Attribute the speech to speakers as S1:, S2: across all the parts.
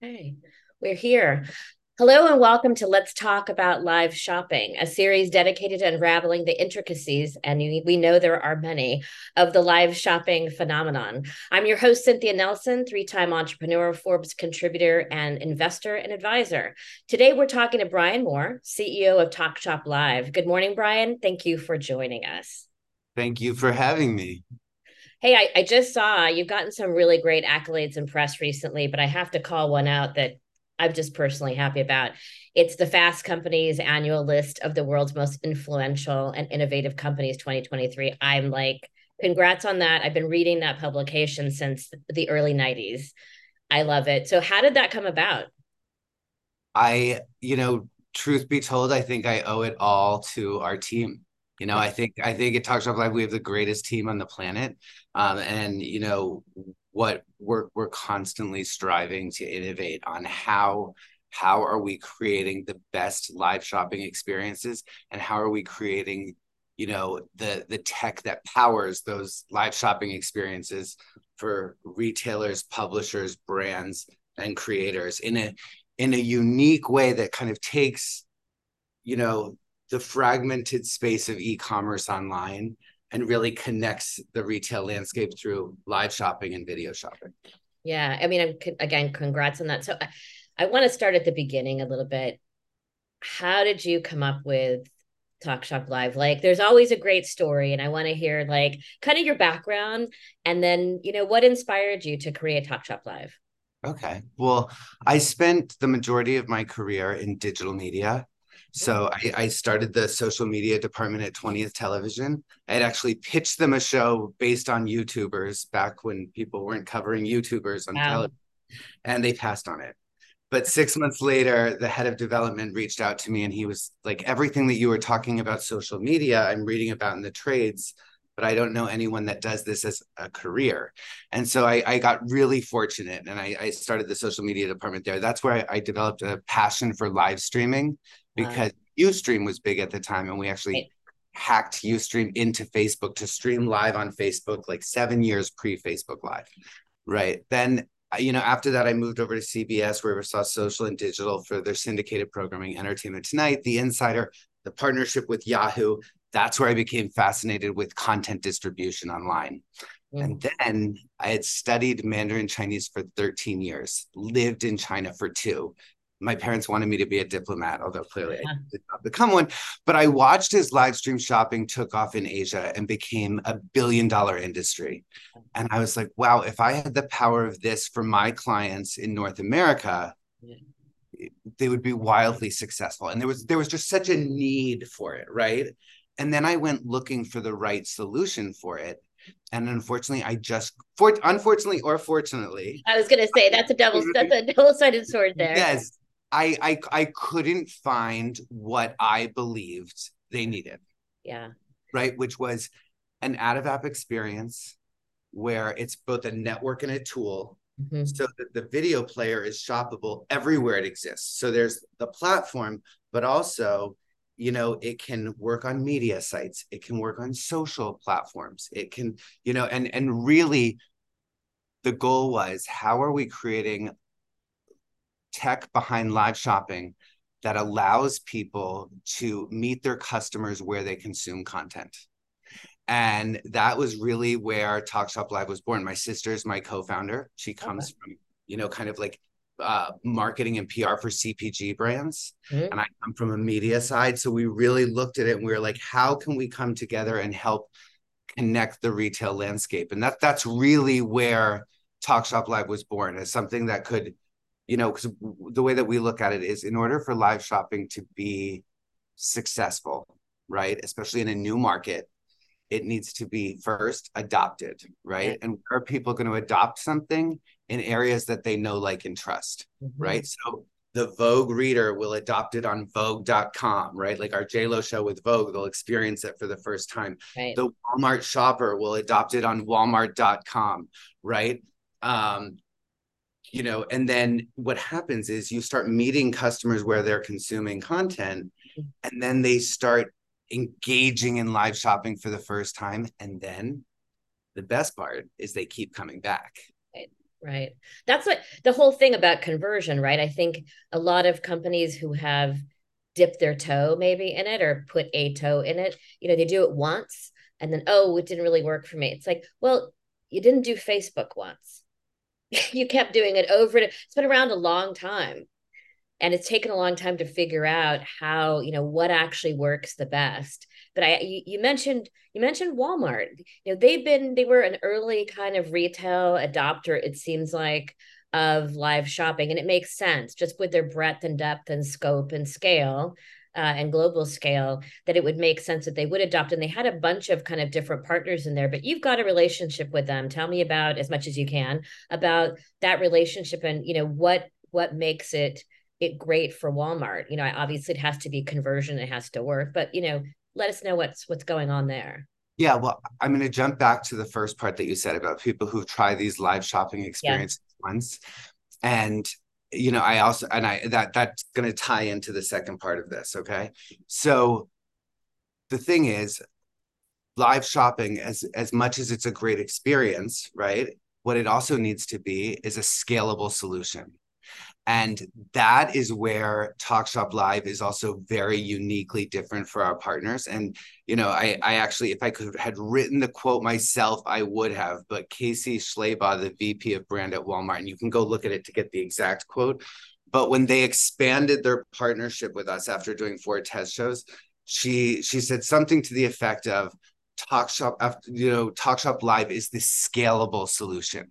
S1: Okay, we're here. Hello and welcome to Let's Talk About Live Shopping, a series dedicated to unraveling the intricacies, and we know there are many, of the live shopping phenomenon. I'm your host, Cynthia Nelson, three time entrepreneur, Forbes contributor, and investor and advisor. Today, we're talking to Bryan Moore, CEO of Talk Shop Live. Good morning, Bryan. Thank you for joining us.
S2: Thank you for having me.
S1: Hey, I, I just saw you've gotten some really great accolades and press recently, but I have to call one out that I'm just personally happy about. It's the Fast Company's annual list of the world's most influential and innovative companies 2023. I'm like, congrats on that. I've been reading that publication since the early 90s. I love it. So, how did that come about?
S2: I, you know, truth be told, I think I owe it all to our team. You know, I think I think at Talk Shop Live we have the greatest team on the planet, um, and you know what we're we're constantly striving to innovate on how how are we creating the best live shopping experiences and how are we creating you know the the tech that powers those live shopping experiences for retailers publishers brands and creators in a in a unique way that kind of takes you know the fragmented space of e-commerce online and really connects the retail landscape through live shopping and video shopping.
S1: Yeah, I mean, I'm, again, congrats on that. So, I, I want to start at the beginning a little bit. How did you come up with Talk Shop Live? Like, there's always a great story, and I want to hear like kind of your background, and then you know what inspired you to create Talk Shop Live.
S2: Okay, well, I spent the majority of my career in digital media so I, I, started the social media department at 20th Television. I had actually pitched them a show based on YouTubers back when people weren't covering YouTubers on wow. television, and they passed on it. But six months later, the head of development reached out to me and he was like, Everything that you were talking about social media, I'm reading about in the trades, but I don't know anyone that does this as a career. And so I, I got really fortunate and I, I, started the social media department there. That's where I, I developed a passion for live streaming because uh, Ustream was big at the time, and we actually right. hacked Ustream into Facebook to stream live on Facebook like seven years pre Facebook Live. Right. Then, you know, after that, I moved over to CBS, where we saw social and digital for their syndicated programming, Entertainment Tonight, The Insider, the partnership with Yahoo. That's where I became fascinated with content distribution online. Mm. And then I had studied Mandarin Chinese for 13 years, lived in China for two, my parents wanted me to be a diplomat, although clearly yeah. I did not become one. But I watched as live stream shopping took off in Asia and became a billion dollar industry. And I was like, wow, if I had the power of this for my clients in North America, yeah. they would be wildly successful. And there was there was just such a need for it, right? And then I went looking for the right solution for it. And unfortunately, I just for unfortunately or fortunately,
S1: I was gonna say that's a double that's a double sided sword there.
S2: Yes, I, I I couldn't find what I believed they needed.
S1: Yeah.
S2: Right, which was an out of app experience where it's both a network and a tool mm-hmm. so that the video player is shoppable everywhere it exists. So there's the platform, but also, you know, it can work on media sites, it can work on social platforms, it can, you know, and and really the goal was how are we creating tech behind live shopping that allows people to meet their customers where they consume content. And that was really where Talk Shop Live was born. My sister is my co-founder. She comes okay. from, you know, kind of like uh, marketing and PR for CPG brands. Mm-hmm. And I come from a media side. So we really looked at it and we were like, how can we come together and help connect the retail landscape? And that that's really where Talk Shop Live was born as something that could you know, because the way that we look at it is in order for live shopping to be successful, right? Especially in a new market, it needs to be first adopted, right? And where are people going to adopt something in areas that they know, like, and trust, mm-hmm. right? So the Vogue reader will adopt it on Vogue.com, right? Like our JLo show with Vogue, they'll experience it for the first time. Right. The Walmart shopper will adopt it on Walmart.com, right? Um, you know and then what happens is you start meeting customers where they're consuming content and then they start engaging in live shopping for the first time and then the best part is they keep coming back
S1: Right. Right. That's what the whole thing about conversion, right? I think a lot of companies who have dipped their toe maybe in it or put a toe in it, you know, they do it once and then, oh, it didn't really work for me. It's like, well, you didn't do Facebook once. you kept doing it over it's been around a long time. And it's taken a long time to figure out how, you know, what actually works the best. But I you, you mentioned you mentioned Walmart. You know, they've been they were an early kind of retail adopter, it seems like, of live shopping. And it makes sense just with their breadth and depth and scope and scale. Uh, and global scale that it would make sense that they would adopt and they had a bunch of kind of different partners in there but you've got a relationship with them tell me about as much as you can about that relationship and you know what what makes it it great for walmart. You know obviously it has to be conversion it has to work but you know let us know what's what's going on there.
S2: Yeah well i'm going to jump back to the first part that you said about people who try these live shopping experiences yeah. once. And you know i also and i that that's going to tie into the second part of this okay? So the thing is live shopping as as much as it's a great experience right what it also needs to be is a scalable solution and that is where talkshop live is also very uniquely different for our partners. And you know i i actually if i could had written the quote myself i would have. But casey schleybaugh the vp of brand at walmart and you can go look at it to get the exact quote. But when they expanded their partnership with us after doing four test shows she she said something to the effect of talkshop after you know talkshop live is the scalable solution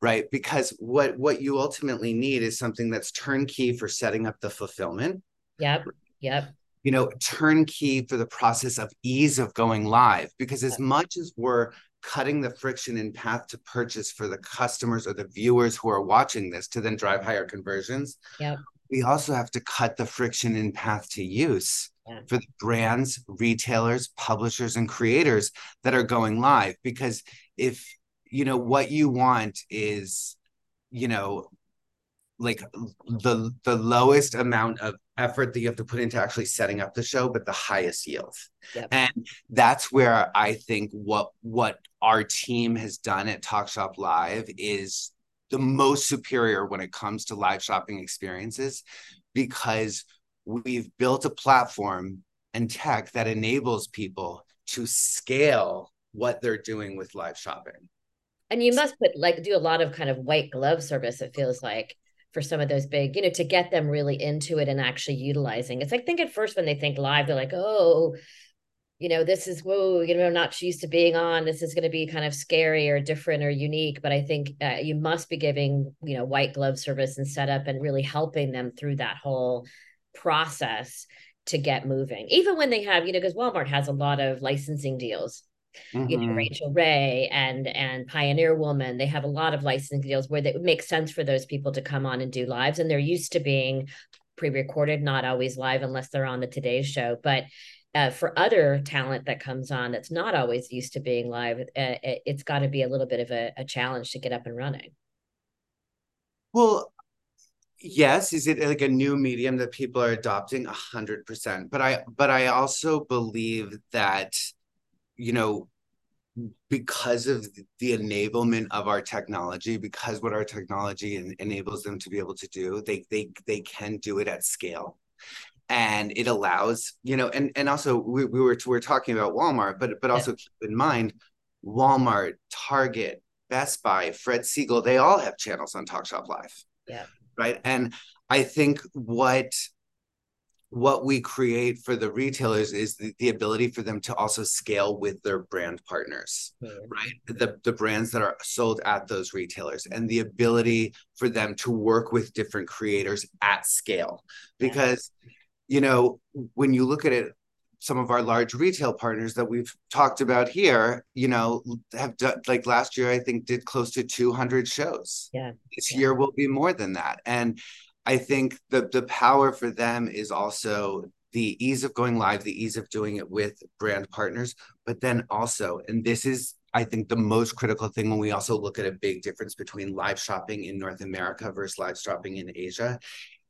S2: right? Because what what you ultimately need is something that's turnkey for setting up the fulfillment.
S1: Yep yep.
S2: You know turnkey for the process of ease of going live because as much as we're cutting the friction in path to purchase for the customers or the viewers who are watching this to then drive higher conversions
S1: yep.
S2: we also have to cut the friction in path to use yeah. for the brands retailers publishers and creators that are going live. Because if you know what you want is you know like the the lowest amount of effort that you have to put into actually setting up the show but the highest yield yep. and that's where i think what what our team has done at talkshop live is the most superior when it comes to live shopping experiences because we've built a platform and tech that enables people to scale what they're doing with live shopping
S1: and you must put like do a lot of kind of white glove service it feels like for some of those big you know to get them really into it and actually utilizing. It's like think at first when they think live they're like oh you know this is whoa you know i'm not used to being on. This is going to be kind of scary or different or unique. But i think uh, you must be giving you know white glove service and setup and really helping them through that whole process to get moving even when they have you know because walmart has a lot of licensing deals mm-hmm. you know mm-hmm. Ray and and Pioneer Woman. They have a lot of licensing deals where it would make sense for those people to come on and do lives, and they're used to being pre-recorded, not always live unless they're on the Today Show, but. Uh, for other talent that comes on that's not always used to being live, uh, it, has got to be a little bit of a, a challenge to get up and running.
S2: Well, yes is it like a new medium that people are adopting a hundred percent but i but i also believe that you know, because of the enablement of our technology, because what our technology en- enables them to be able to do, they they they can do it at scale, and it allows you know, and and also we, we were we were talking about Walmart, but but also yeah. keep in mind, Walmart, Target, Best Buy, Fred Segal, they all have channels on Talk Shop Live.
S1: Yeah.
S2: Right. And I think what what we create for the retailers is the, the ability for them to also scale with their brand partners mm-hmm. right the, the brands that are sold at those retailers and the ability for them to work with different creators at scale because you know when you look at it some of our large retail partners that we've talked about here, you know, have done like last year, I think did close to 200 shows.
S1: Yeah.
S2: This
S1: yeah.
S2: year will be more than that. And I think the the power for them is also the ease of going live, the ease of doing it with brand partners, but then also, and this is I think the most critical thing when we also look at a big difference between live shopping in North America versus live shopping in Asia,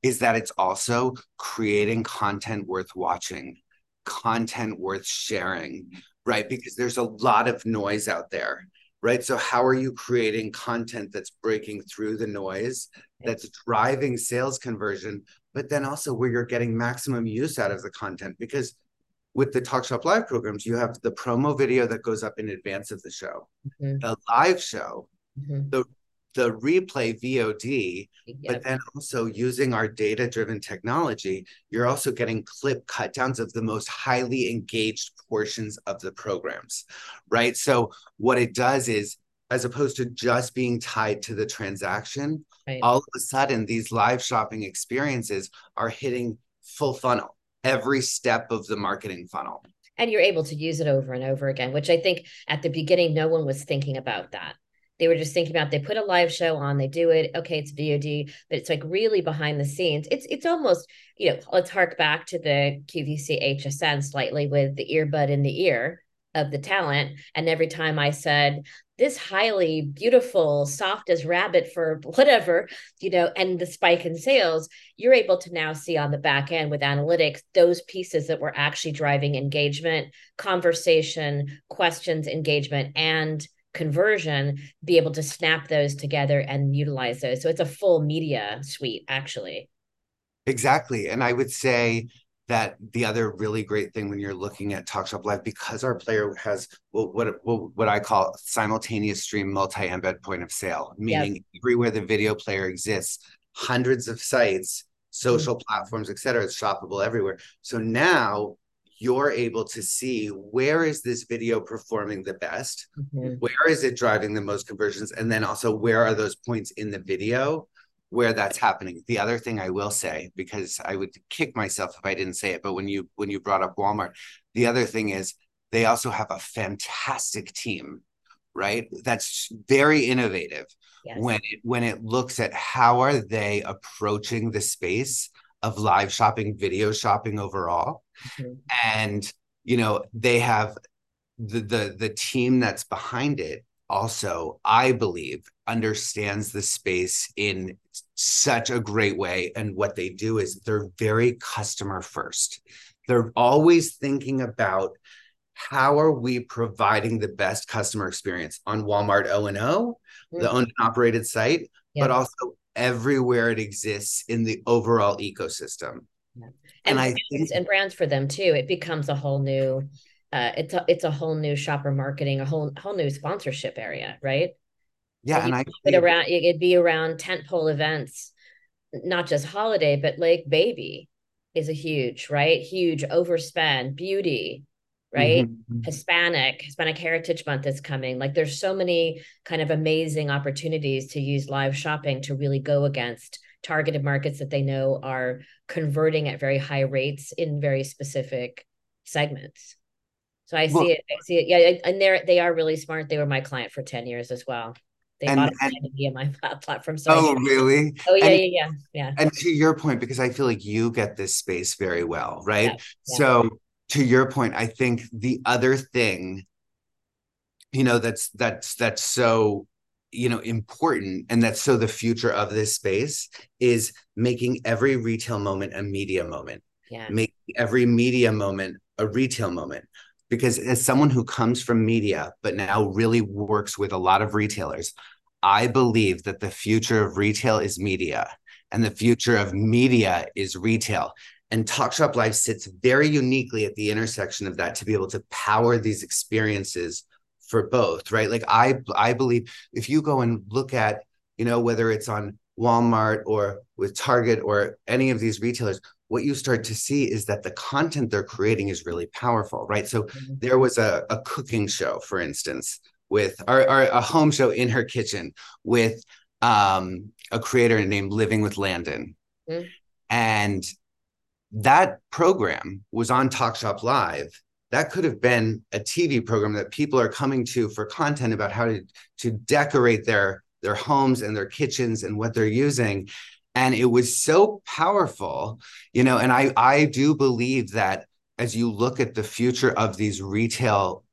S2: is that it's also creating content worth watching, content worth sharing, right? Because there's a lot of noise out there right? So, how are you creating content that's breaking through the noise, that's driving sales conversion, but then also where you're getting maximum use out of the content? Because with the Talk Shop Live programs, you have the promo video that goes up in advance of the show, mm-hmm. the live show, mm-hmm. the the replay VOD, yep. but then also using our data driven technology, you're also getting clip cut downs of the most highly engaged portions of the programs, right? So, what it does is, as opposed to just being tied to the transaction, right. all of a sudden, these live shopping experiences are hitting full funnel, every step of the marketing funnel.
S1: And you're able to use it over and over again, which I think at the beginning, no one was thinking about that they were just thinking about they put a live show on they do it okay it's vod but it's like really behind the scenes it's it's almost you know let's hark back to the qvc hsn slightly with the earbud in the ear of the talent and every time i said this highly beautiful soft as rabbit for whatever you know and the spike in sales you're able to now see on the back end with analytics those pieces that were actually driving engagement conversation questions engagement and conversion be able to snap those together and utilize those. So it's a full media suite actually.
S2: Exactly. And i would say that the other really great thing when you're looking at talkshop live because our player has what what, what i call simultaneous stream multi-embed point of sale meaning yep. everywhere the video player exists hundreds of sites social mm-hmm. platforms et cetera it's shoppable everywhere so now you're able to see where is this video performing the best mm-hmm. where is it driving the most conversions and then also where are those points in the video where that's happening the other thing i will say because i would kick myself if i didn't say it but when you when you brought up walmart the other thing is they also have a fantastic team right that's very innovative yes. when it when it looks at how are they approaching the space of live shopping video shopping overall mm-hmm. and you know they have the the the team that's behind it also i believe understands the space in such a great way and what they do is they're very customer first they're always thinking about how are we providing the best customer experience on walmart o&o mm-hmm. the owned and operated site yeah. but also everywhere it exists in the overall ecosystem
S1: yeah and, and I think and brands for them too. It becomes a whole new uh it's a it's a whole new shopper marketing, a whole whole new sponsorship area, right?
S2: Yeah, so and I
S1: it around it'd be around tentpole events, not just holiday, but like baby is a huge, right? Huge overspend, beauty, right? Mm-hmm, mm-hmm. Hispanic, Hispanic Heritage Month is coming. Like there's so many kind of amazing opportunities to use live shopping to really go against targeted markets that they know are converting at very high rates in very specific segments. So I see it. I see it. Yeah, and they're they are really smart. They were my client for ten years as well. They and, bought and, via my platform.
S2: So oh, really?
S1: Oh, yeah, and, yeah, yeah, yeah.
S2: And to your point, because I feel like you get this space very well, right? Yeah, yeah. So to your point, I think the other thing, you know, that's that's that's so you know important and that's so the future of this space is making every retail moment a media moment yeah make every media moment a retail moment because as someone who comes from media but now really works with a lot of retailers i believe that the future of retail is media and the future of media is retail and talkshop live sits very uniquely at the intersection of that to be able to power these experiences for both, right? Like I I believe if you go and look at, you know, whether it's on Walmart or with Target or any of these retailers, what you start to see is that the content they're creating is really powerful, right? So mm-hmm. there was a, a cooking show, for instance, with or, or a home show in her kitchen with um, a creator named Living with Landyn. Mm-hmm. And that program was on Talk Shop Live that could have been a TV program that people are coming to for content about how to, to decorate their their homes and their kitchens and what they're using and it was so powerful you know and i i do believe that as you look at the future of these retail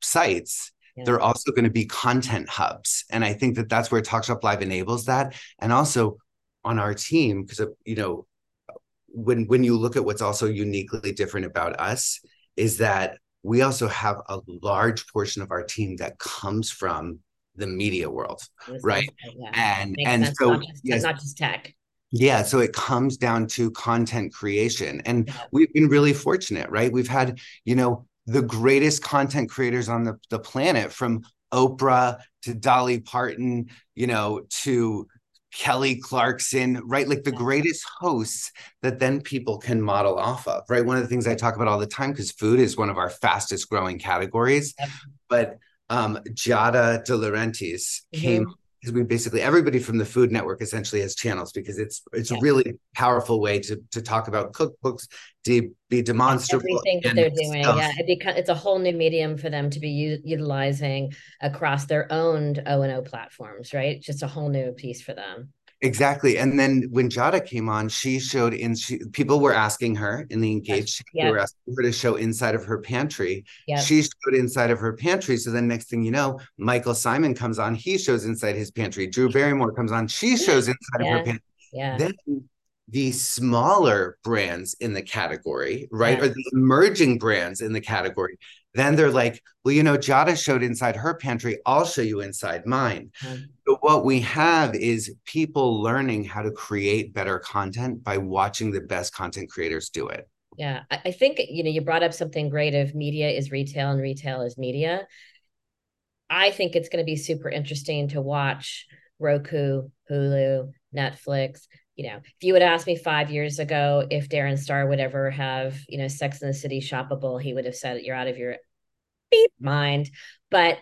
S2: sites yeah. they're also going to be content hubs and i think that that's where talkshop live enables that and also on our team because you know when when you look at what's also uniquely different about us is that we also have a large portion of our team that comes from the media world, right? Yeah. And and sense. so
S1: not just, yes, not just tech.
S2: Yeah, so it comes down to content creation. And we've been really fortunate, right? We've had, you know, the greatest content creators on the, the planet from Oprah to Dolly Parton, you know, to Kelly Clarkson, right? Like the greatest hosts that then people can model off of, right? One of the things I talk about all the time, because food is one of our fastest growing categories. But um, Giada De Laurentiis mm-hmm. came because we basically everybody from the Food Network essentially has channels because it's it's yeah. a really powerful way to to talk about cookbooks, to be demonstrable.
S1: Everything that they're doing, stuff. yeah, it becomes it's a whole new medium for them to be u- utilizing across their own O and O platforms, right? Just a whole new piece for them.
S2: Exactly. And then when Giada came on, she showed in she people were asking her in the engaged, yep. they were asking her to show inside of her pantry. Yep. She showed inside of her pantry. So then next thing you know, Michael Symon comes on, he shows inside his pantry. Drew Barrymore comes on, she shows inside yeah. of her pantry.
S1: Yeah.
S2: Then the smaller brands in the category, right? Yeah. Or the emerging brands in the category. Then they're like, well, you know, Giada showed inside her pantry. I'll show you inside mine. Mm-hmm. So what we have is people learning how to create better content by watching the best content creators do it.
S1: Yeah. I think, you know, you brought up something great of media is retail and retail is media. I think it's going to be super interesting to watch Roku, Hulu, Netflix, you know, if you would ask me five years ago if Darren Star would ever have, you know, Sex in the City shoppable, he would have said you're out of your beep mind. But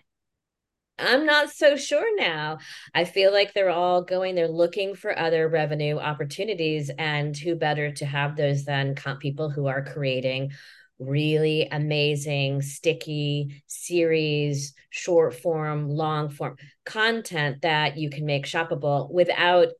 S1: I'm not so sure now. I feel like they're all going, they're looking for other revenue opportunities. And who better to have those than people who are creating really amazing, sticky series, short form, long form content that you can make shoppable without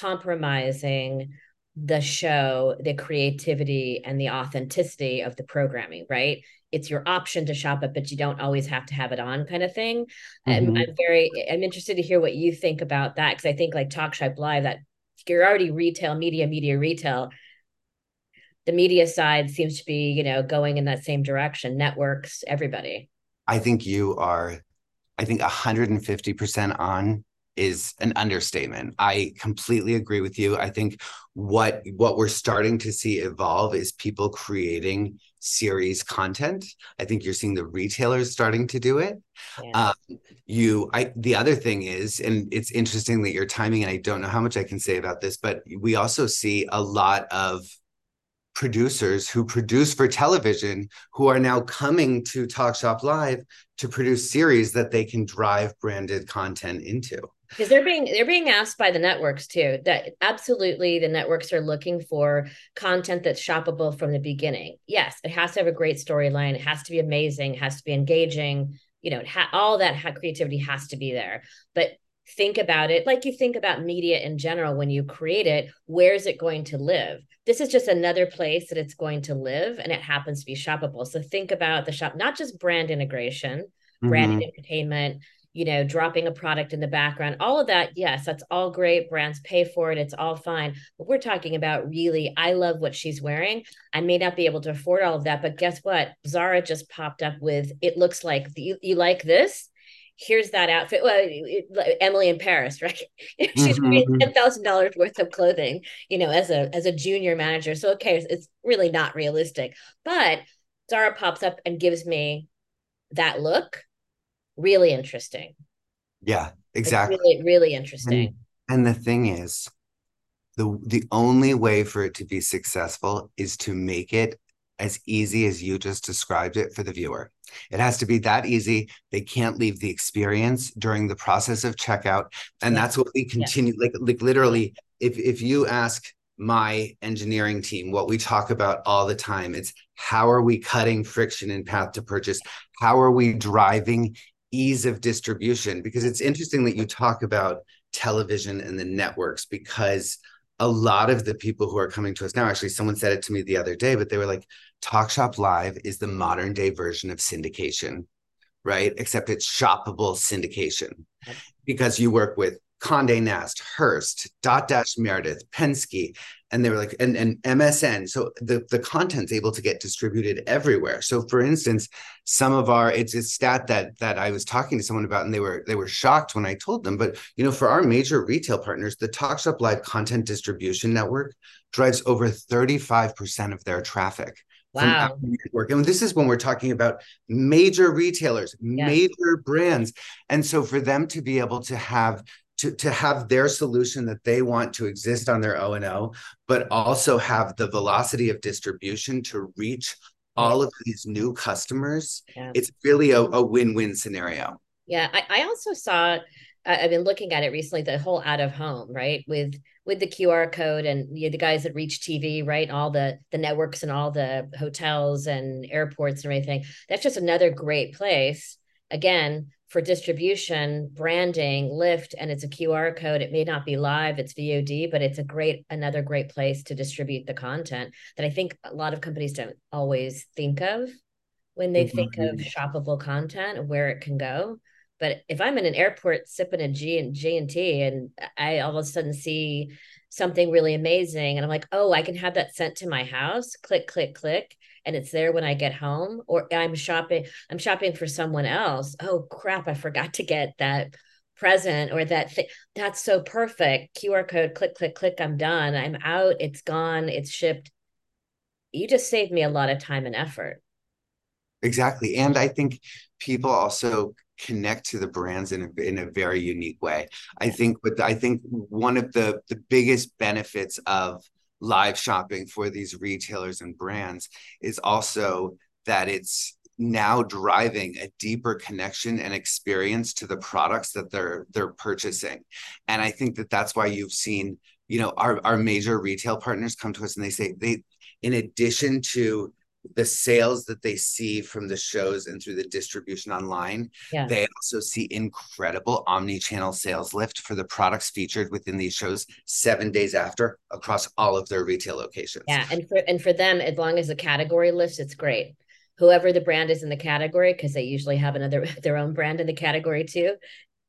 S1: compromising the show, the creativity and the authenticity of the programming, right? It's your option to shop it, but you don't always have to have it on, kind of thing. Mm-hmm. I'm, I'm very, I'm interested to hear what you think about that because I think like Talk Shop Live, that you're already retail, media, media, retail. The media side seems to be, you know, going in that same direction. Networks, everybody.
S2: I think you are, I think 150% on is an understatement. I completely agree with you. I think what what we're starting to see evolve is people creating series content. I think you're seeing the retailers starting to do it. Yeah. Um, you, I. The other thing is, and it's interesting that your timing, and I don't know how much I can say about this, but we also see a lot of producers who produce for television who are now coming to Talk Shop Live to produce series that they can drive branded content into
S1: because they're being they're being asked by the networks too that absolutely the networks are looking for content that's shoppable from the beginning. Yes it has to have a great storyline. It has to be amazing. It has to be engaging. You know ha- all that ha- creativity has to be there. But think about it like you think about media in general when you create it where is it going to live? This is just another place that it's going to live and it happens to be shoppable. So think about the shop not just brand integration mm-hmm. brand entertainment you know, dropping a product in the background, all of that, yes, that's all great. Brands pay for it, it's all fine. But we're talking about really, I love what she's wearing. I may not be able to afford all of that, but guess what? Zara just popped up with it looks like you, you like this. Here's that outfit. Well, it, Emily in Paris, right? She's mm-hmm. ten thousand dollars worth of clothing, you know, as a as a junior manager. So okay, it's really not realistic. But Zara pops up and gives me that look really interesting.
S2: Yeah, exactly.
S1: It's really, really interesting.
S2: And, and the thing is, the the only way for it to be successful is to make it as easy as you just described it for the viewer. It has to be that easy. They can't leave the experience during the process of checkout. And yeah. that's what we continue yeah. like like literally if if you ask my engineering team what we talk about all the time it's how are we cutting friction in path to purchase how are we driving ease of distribution because it's interesting that you talk about television and the networks because a lot of the people who are coming to us now actually someone said it to me the other day but they were like talk shop live is the modern day version of syndication right? Except it's shoppable syndication. Because you work with Condé Nast, Hearst, Dot Dash Meredith, Penske, and they were like, and, and MSN. So the, the content's able to get distributed everywhere. So for instance, some of our it's a stat that that I was talking to someone about, and they were they were shocked when I told them. But you know, for our major retail partners, the TalkShop Live content distribution network drives over 35% of their traffic.
S1: Wow.
S2: Network. And this is when we're talking about major retailers, yes. major brands. And so for them to be able to have to, to have their solution that they want to exist on their O&O, but also have the velocity of distribution to reach all of these new customers. Yeah. It's really a, a win-win scenario.
S1: Yeah, I, I also saw I've been looking at it recently, the whole out of home, right? With with the QR code and you know, the guys that Reach TV, right? All the the networks and all the hotels and airports and everything. That's just another great place. Again, for distribution, branding, lift, and it's a QR code. It may not be live, it's VOD, but it's a great, another great place to distribute the content that I think a lot of companies don't always think of when they mm-hmm. think of shoppable content where it can go. But if I'm in an airport sipping a G and G and T and I all of a sudden see something really amazing and I'm like, oh, I can have that sent to my house, click, click, click and it's there when I get home or I'm shopping I'm shopping for someone else. Oh crap, I forgot to get that present or that thing. That's so perfect. QR code click click click I'm done. I'm out, it's gone, it's shipped. You just saved me a lot of time and effort.
S2: Exactly. And I think people also connect to the brands in a, in a very unique way. I think but I think one of the the biggest benefits of live shopping for these retailers and brands is also that it's now driving a deeper connection and experience to the products that they're they're purchasing. And i think that that's why you've seen you know our our major retail partners come to us and they say they in addition to the sales that they see from the shows and through the distribution online, yeah. they also see incredible omni-channel sales lift for the products featured within these shows seven days after across all of their retail locations.
S1: Yeah, and for and for them, as long as the category lifts, it's great. Whoever the brand is in the category, because they usually have another their own brand in the category too.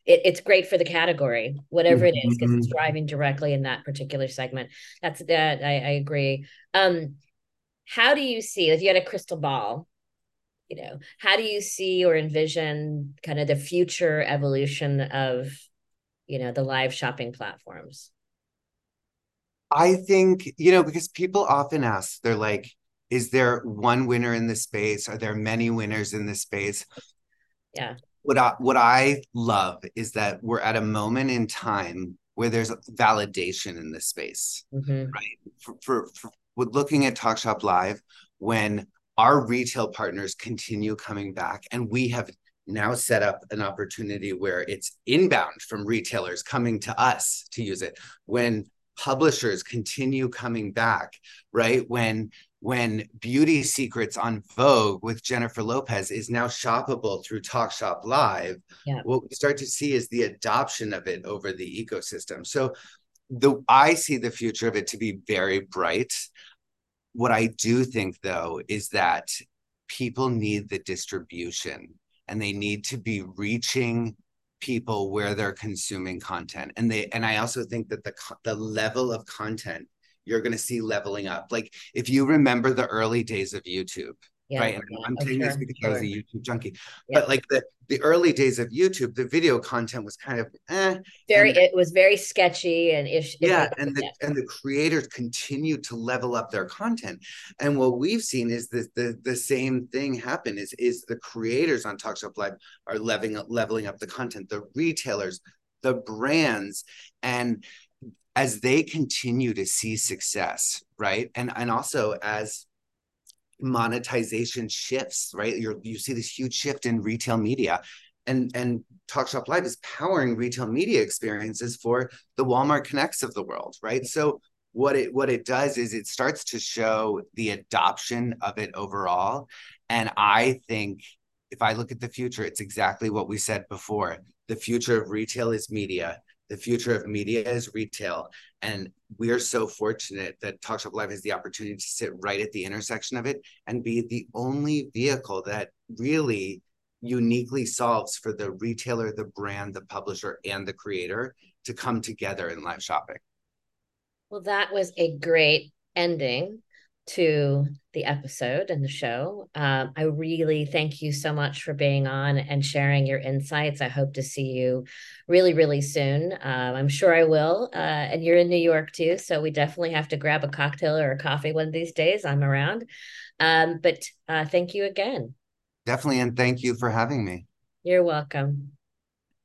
S1: It, it's great for the category, whatever it is, because it's mm-hmm. driving directly in that particular segment. That's that I, I agree. Um, how do you see if you had a crystal ball you know how do you see or envision kind of the future evolution of you know the live shopping platforms?
S2: I think you know because people often ask they're like is there one winner in the space? Are there many winners in the space?
S1: Yeah.
S2: What i what i love is that we're at a moment in time where there's validation in this space mm-hmm. right? For, for, for with looking at TalkShop Live when our retail partners continue coming back and we have now set up an opportunity where it's inbound from retailers coming to us to use it when publishers continue coming back right when when beauty secrets on vogue with jennifer lopez is now shoppable through talkshop live yeah. what we start to see is the adoption of it over the ecosystem so the I see the future of it to be very bright. What I do think though is that people need the distribution and they need to be reaching people where they're consuming content. And they and I also think that the the level of content you're going to see leveling up. Like if you remember the early days of YouTube yeah, right? Yeah, I'm saying sure, this because sure. I was a YouTube junkie. Yeah. But like the the early days of YouTube, the video content was kind of eh.
S1: Very, and, it was very sketchy and ish.
S2: Yeah, and the and the creators continued to level up their content. And what we've seen is that the the same thing happen is is the creators on TalkShop Live are leveling up leveling up the content, the retailers, the brands, and as they continue to see success, right? And and also as monetization shifts, right? you you see this huge shift in retail media. And, and TalkShop Live is powering retail media experiences for the Walmart Connects of the world, right? So what it what it does is it starts to show the adoption of it overall. And I think if I look at the future, it's exactly what we said before. The future of retail is media the future of media is retail. And we are so fortunate that TalkShop Live has the opportunity to sit right at the intersection of it and be the only vehicle that really uniquely solves for the retailer, the brand, the publisher, and the creator to come together in live shopping.
S1: Well, that was a great ending to the episode and the show. Um, I really thank you so much for being on and sharing your insights. I hope to see you really, really soon. Um, I'm sure I will. Uh, and you're in New York too. So we definitely have to grab a cocktail or a coffee one of these days. I'm around. Um, but uh, thank you again.
S2: Definitely. And thank you for having me.
S1: You're welcome.